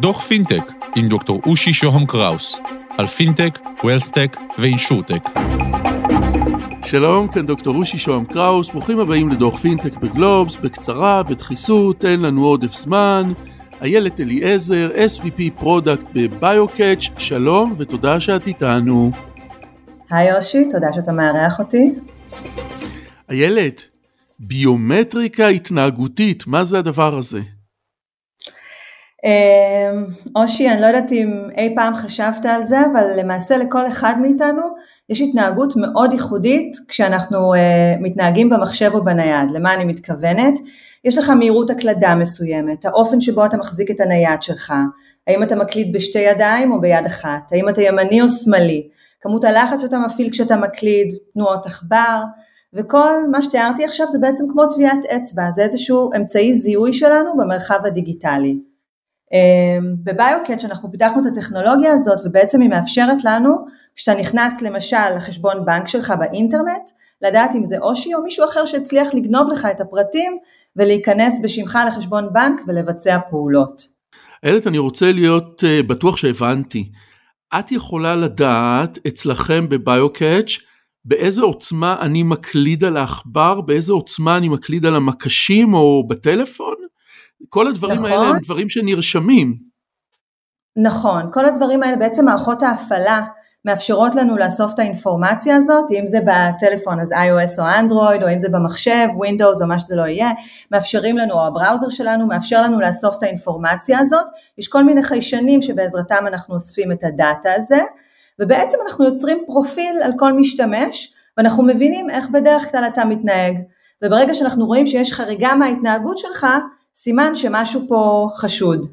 דוח פינטק עם דוקטור אושי שוהם קראוס על פינטק, ווילסטק ואינשורטק. שלום, כאן דוקטור אושי שוהם קראוס, ברוכים הבאים לדוח פינטק בגלובס, בקצרה, בדחיסות, אין לנו עודף זמן. איילת אליעזר, SVP Product ב-BioCatch, שלום ותודה שאת איתנו. היי אושי, תודה שאתה מארח אותי. איילת, ביומטריקה התנהגותית, מה זה הדבר הזה? אמ, אושי, אני לא יודעת אם אי פעם חשבת על זה, אבל למעשה לכל אחד מאיתנו יש התנהגות מאוד ייחודית כשאנחנו uh, מתנהגים במחשב או בנייד. למה אני מתכוונת? יש לך מהירות הקלדה מסוימת, האופן שבו אתה מחזיק את הנייד שלך, האם אתה מקליד בשתי ידיים או ביד אחת, האם אתה ימני או שמאלי, כמות הלחץ שאתה מפעיל כשאתה מקליד, תנועות עכבר, וכל מה שתיארתי עכשיו זה בעצם כמו טביעת אצבע, זה איזשהו אמצעי זיהוי שלנו במרחב הדיגיטלי. אמ, בביוקט שאנחנו פיתחנו את הטכנולוגיה הזאת ובעצם היא מאפשרת לנו כשאתה נכנס למשל לחשבון בנק שלך באינטרנט לדעת אם זה אושי או מישהו אחר שהצליח לגנוב לך את הפרטים ולהיכנס בשמך לחשבון בנק ולבצע פעולות. איילת אני רוצה להיות uh, בטוח שהבנתי. את יכולה לדעת אצלכם בביוקאץ' באיזה עוצמה אני מקליד על העכבר, באיזה עוצמה אני מקליד על המקשים או בטלפון? כל הדברים נכון. האלה הם דברים שנרשמים. נכון, כל הדברים האלה בעצם מערכות ההפעלה מאפשרות לנו לאסוף את האינפורמציה הזאת, אם זה בטלפון אז iOS או אנדרואיד, או אם זה במחשב, Windows או מה שזה לא יהיה, מאפשרים לנו, או הבראוזר שלנו מאפשר לנו לאסוף את האינפורמציה הזאת, יש כל מיני חיישנים שבעזרתם אנחנו אוספים את הדאטה הזה, ובעצם אנחנו יוצרים פרופיל על כל משתמש, ואנחנו מבינים איך בדרך כלל אתה מתנהג, וברגע שאנחנו רואים שיש חריגה מההתנהגות שלך, סימן שמשהו פה חשוד.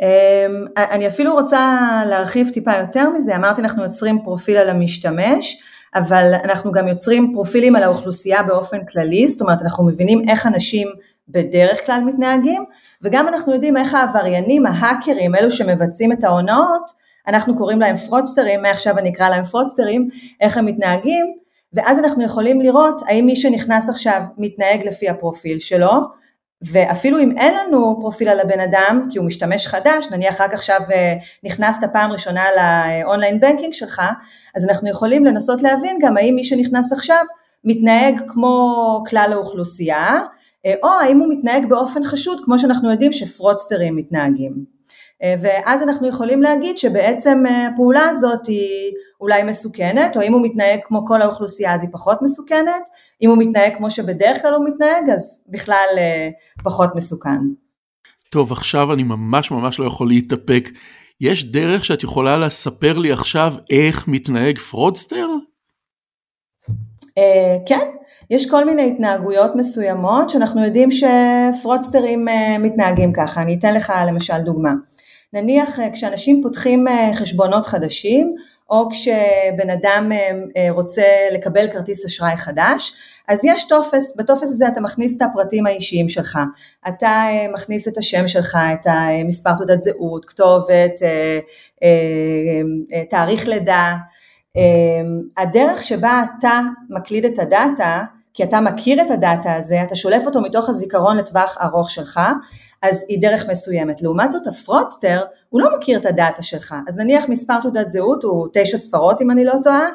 אמ, אני אפילו רוצה להרחיב טיפה יותר מזה, אמרתי אנחנו יוצרים פרופיל על המשתמש, אבל אנחנו גם יוצרים פרופילים על האוכלוסייה באופן כללי, זאת אומרת אנחנו מבינים איך אנשים בדרך כלל מתנהגים, וגם אנחנו יודעים איך העבריינים, ההאקרים, אלו שמבצעים את ההונאות, אנחנו קוראים להם fraudsters, מעכשיו אני אקרא להם fraudsters, איך הם מתנהגים, ואז אנחנו יכולים לראות האם מי שנכנס עכשיו מתנהג לפי הפרופיל שלו, ואפילו אם אין לנו פרופיל על הבן אדם, כי הוא משתמש חדש, נניח רק עכשיו אה, נכנסת פעם ראשונה ל-online banking שלך, אז אנחנו יכולים לנסות להבין גם האם מי שנכנס עכשיו מתנהג כמו כלל האוכלוסייה, אה, או האם הוא מתנהג באופן חשוד כמו שאנחנו יודעים ש-fraudsters מתנהגים. אה, ואז אנחנו יכולים להגיד שבעצם הפעולה הזאת היא אולי מסוכנת, או אם הוא מתנהג כמו כל האוכלוסייה אז היא פחות מסוכנת, אם הוא מתנהג כמו שבדרך כלל הוא מתנהג אז בכלל אה, פחות מסוכן. טוב עכשיו אני ממש ממש לא יכול להתאפק. יש דרך שאת יכולה לספר לי עכשיו איך מתנהג fraudster? אה, כן, יש כל מיני התנהגויות מסוימות שאנחנו יודעים ש-fraudsters אה, מתנהגים ככה. אני אתן לך למשל דוגמה. נניח כשאנשים פותחים חשבונות חדשים או כשבן אדם אה, אה, רוצה לקבל כרטיס אשראי חדש, אז יש טופס, בטופס הזה אתה מכניס את הפרטים האישיים שלך, אתה אה, מכניס את השם שלך, את המספר תעודת זהות, כתובת, תאריך לידה, הדרך שבה אתה מקליד את הדאטה, כי אתה מכיר את הדאטה הזה, אתה שולף אותו מתוך הזיכרון לטווח ארוך שלך, אז היא דרך מסוימת. לעומת זאת ה-fraudster, הוא לא מכיר את ה-data שלך. אז נניח מספר תעודת זהות הוא תשע ספרות אם אני לא טועה,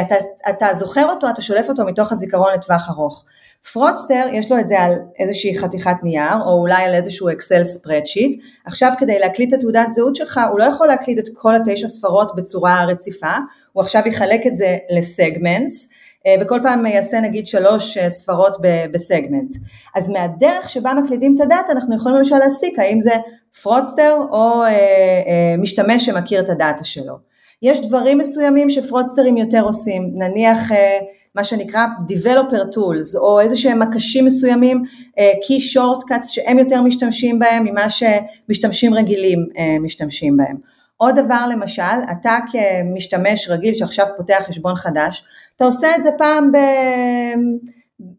אתה, אתה זוכר אותו, אתה שולף אותו מתוך הזיכרון לטווח ארוך. fraudster יש לו את זה על איזושהי חתיכת נייר או אולי על איזשהו Excel spreadsheet, עכשיו כדי להקליד את התעודת זהות שלך הוא לא יכול להקליד את כל התשע ספרות בצורה רציפה, הוא עכשיו יחלק את זה ל-segments אה, וכל פעם יעשה נגיד שלוש אה, ספרות ב-segment. אז מהדרך שבה מקלידים את ה-data אנחנו יכולים למשל להסיק האם זה fraudster או אה, משתמש שמכיר את ה-data שלו. יש דברים מסוימים ש-fraudsters יותר עושים, נניח מה שנקרא Developer Tools או איזה שהם מקשים מסוימים, Key Shortcuts שהם יותר משתמשים בהם ממה שמשתמשים רגילים משתמשים בהם. עוד דבר למשל, אתה כמשתמש רגיל שעכשיו פותח חשבון חדש, אתה עושה את זה פעם ב...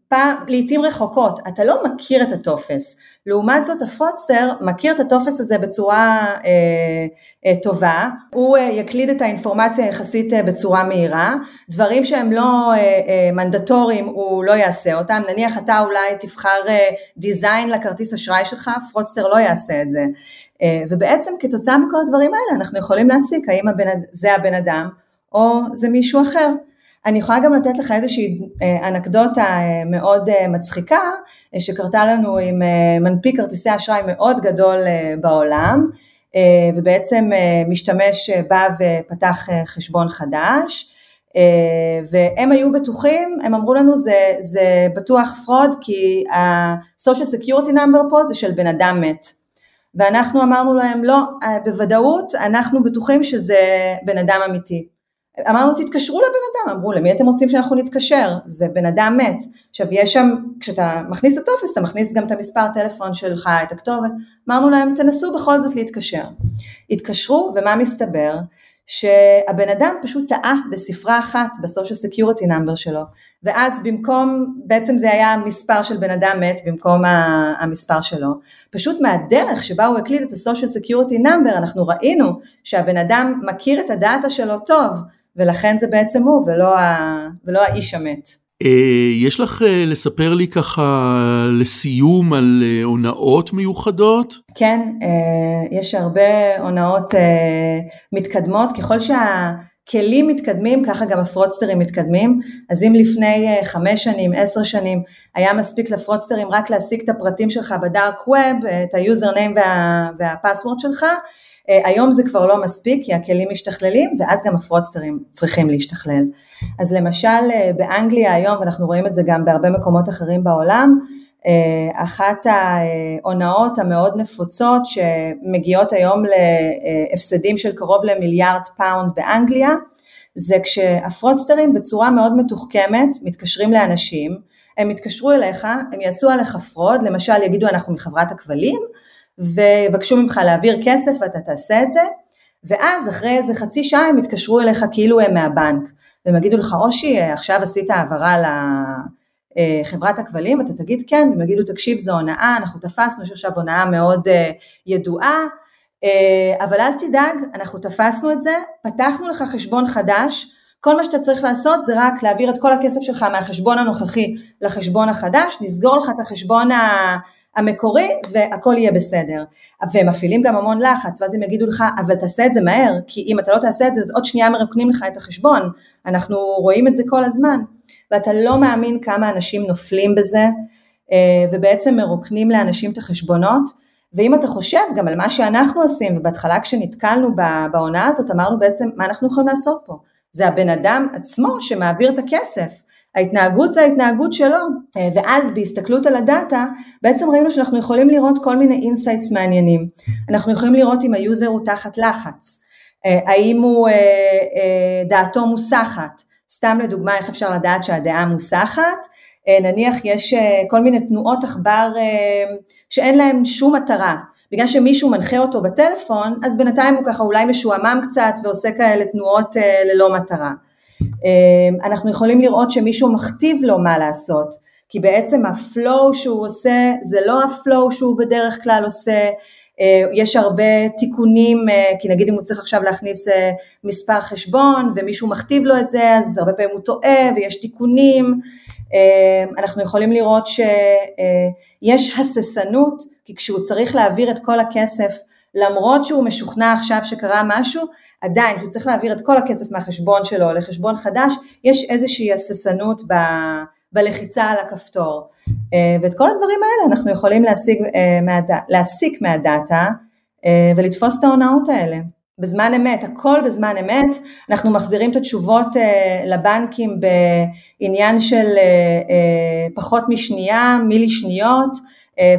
פעם, לעיתים רחוקות, אתה לא מכיר את הטופס, לעומת זאת ה-fraudster מכיר את הטופס הזה בצורה אה, אה, טובה, הוא אה, יקליד את האינפורמציה יחסית אה, בצורה מהירה, דברים שהם לא אה, אה, mandatory-ים הוא לא יעשה אותם, נניח אתה אולי תבחר אה, design לכרטיס אשראי שלך, fraudster לא יעשה את זה, ובעצם כתוצאה מכל הדברים האלה אנחנו יכולים להסיק האם הבן, זה הבן אדם או זה מישהו אחר. אני יכולה גם לתת לך איזושהי אה, אנקדוטה אה, מאוד אה, מצחיקה שקרתה לנו עם מנפיק כרטיסי אשראי מאוד גדול בעולם ובעצם משתמש בא ופתח חשבון חדש והם היו בטוחים, הם אמרו לנו זה, זה בטוח fraud כי ה-social security number פה זה של בן אדם מת ואנחנו אמרנו להם לא, בוודאות אנחנו בטוחים שזה בן אדם אמיתי. אמרנו תתקשרו לבן אדם, אמרו למי אתם רוצים שאנחנו נתקשר, זה בן אדם מת, עכשיו יש שם, כשאתה מכניס את הטופס אתה מכניס גם את המספר טלפון שלך, את הכתובת, אמרנו להם תנסו בכל זאת להתקשר, התקשרו ומה מסתבר? שהבן אדם פשוט טעה בספרה אחת ב-social security number שלו ואז במקום, בעצם זה היה מספר של בן אדם מת במקום המספר שלו, פשוט מהדרך שבה הוא הקליד את ה social security number אנחנו ראינו שהבן אדם מכיר את ה data שלו טוב ולכן זה בעצם הוא ולא, ה, ולא האיש המת. אה, יש לך אה, לספר לי ככה לסיום על אה, הונאות מיוחדות? כן, יש הרבה הונאות מתקדמות, ככל שהכלים מתקדמים ככה גם הפרודסטרים מתקדמים, אז אם לפני חמש שנים, עשר שנים, היה מספיק לפרודסטרים רק להשיג את הפרטים שלך ב dark web, את ה user name וה, וה password שלך, היום זה כבר לא מספיק כי הכלים משתכללים ואז גם הפרודסטרים צריכים להשתכלל. אז למשל אה, באנגליה היום, ואנחנו רואים את זה גם בהרבה מקומות אחרים בעולם, אה, אחת ההונאות המאוד נפוצות שמגיעות היום להפסדים של קרוב למיליארד pound באנגליה, זה כשהפרודסטרים בצורה מאוד מתוחכמת מתקשרים לאנשים, הם יתקשרו אליך, הם יעשו עליך fraud, למשל יגידו אנחנו מחברת הכבלים, ויבקשו ממך להעביר כסף ואתה תעשה את זה, ואז אחרי איזה חצי שעה הם יתקשרו אליך כאילו הם מהבנק, והם יגידו לך אושי עכשיו עשית העברה לחברת הכבלים ואתה תגיד כן, והם יגידו תקשיב זו הונאה, אנחנו תפסנו יש עכשיו הונאה מאוד אה, ידועה, אה, אבל אל תדאג, אנחנו תפסנו את זה, פתחנו לך חשבון חדש, כל מה שאתה צריך לעשות זה רק להעביר את כל הכסף שלך מהחשבון הנוכחי לחשבון החדש, נסגור לך את החשבון ה... המקורי והכל יהיה בסדר. והם מפעילים גם המון לחץ ואז הם יגידו לך אבל תעשה את זה מהר כי אם אתה לא תעשה את זה אז עוד שנייה מרוקנים לך את החשבון, אנחנו רואים את זה כל הזמן. ואתה לא מאמין כמה אנשים נופלים בזה אה, ובעצם מרוקנים לאנשים את החשבונות. ואם אתה חושב גם על מה שאנחנו עושים ובהתחלה כשנתקלנו בהונאה הזאת אמרנו בעצם מה אנחנו יכולים לעשות פה, זה הבן אדם עצמו שמעביר את הכסף ההתנהגות זה ההתנהגות שלו, אה, ואז בהסתכלות על ה data, בעצם ראינו שאנחנו יכולים לראות כל מיני insights מעניינים. אנחנו יכולים לראות אם ה user הוא תחת לחץ, אה, האם הוא אה, דעתו מוסחת, סתם לדוגמה איך אפשר לדעת שהדעה מוסחת, נניח יש כל מיני תנועות עכבר שאין להם שום מטרה, בגלל שמישהו מנחה אותו בטלפון, אז בינתיים הוא ככה אולי משועמם קצת ועושה כאלה תנועות ללא מטרה. אמ, אנחנו יכולים לראות שמישהו מכתיב לו מה לעשות, כי בעצם ה flow שהוא עושה זה לא ה flow שהוא בדרך כלל עושה, אה, יש הרבה תיקונים, אה, כי נגיד אם הוא צריך עכשיו להכניס אה, מספר חשבון ומישהו מכתיב לו את זה, אז הרבה פעמים הוא טועה ויש תיקונים, אמ, אנחנו יכולים לראות שיש הססנות, כי כשהוא צריך להעביר את כל הכסף, למרות שהוא משוכנע עכשיו שקרה משהו, עדיין כשהוא צריך להעביר את כל הכסף מהחשבון שלו לחשבון חדש, יש איזושהי הססנות ב, בלחיצה על הכפתור. אה, ואת כל הדברים האלה אנחנו יכולים להשיג, אה. להסיק מהדאטה אה, ולתפוס את ההונאות האלה. בזמן אמת, הכל בזמן אמת, אנחנו מחזירים את התשובות לבנקים בעניין של פחות משנייה, מילי שניות,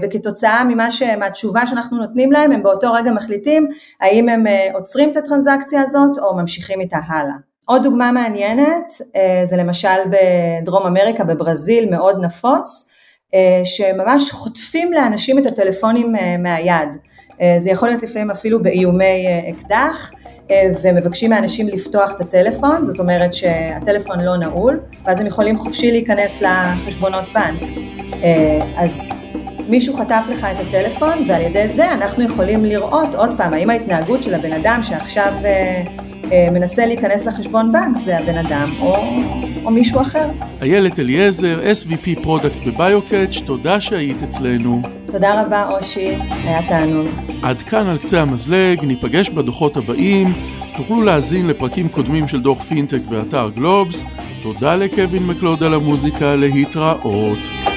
וכתוצאה ממה ש... מהתשובה שאנחנו נותנים להם, הם באותו רגע מחליטים האם הם אה, עוצרים את הטרנזקציה הזאת או ממשיכים איתה הלאה. עוד דוגמה מעניינת אה, זה למשל בדרום אמריקה, בברזיל, מאוד נפוץ, שממש חוטפים לאנשים את הטלפונים מהיד. זה יכול להיות לפעמים אפילו באיומי אקדח. ומבקשים מאנשים לפתוח את הטלפון, זאת אומרת שהטלפון לא נעול, ואז הם יכולים חופשי להיכנס לחשבונות בנק. אז מישהו חטף לך את הטלפון ועל ידי זה אנחנו יכולים לראות עוד פעם האם ההתנהגות של הבן אדם שעכשיו אה, אה, מנסה להיכנס לחשבון בנק זה הבן אדם או, או מישהו אחר. איילת אליעזר, SVP product בביוקאץ', תודה שהיית אצלנו. תודה רבה אושי, היה תענוג. עד כאן על קצה המזלג, ניפגש בדוחות הבאים, תוכלו להאזין לפרקים קודמים של דוח פינטק באתר גלובס. תודה לקווין מקלוד על המוזיקה, להתראות.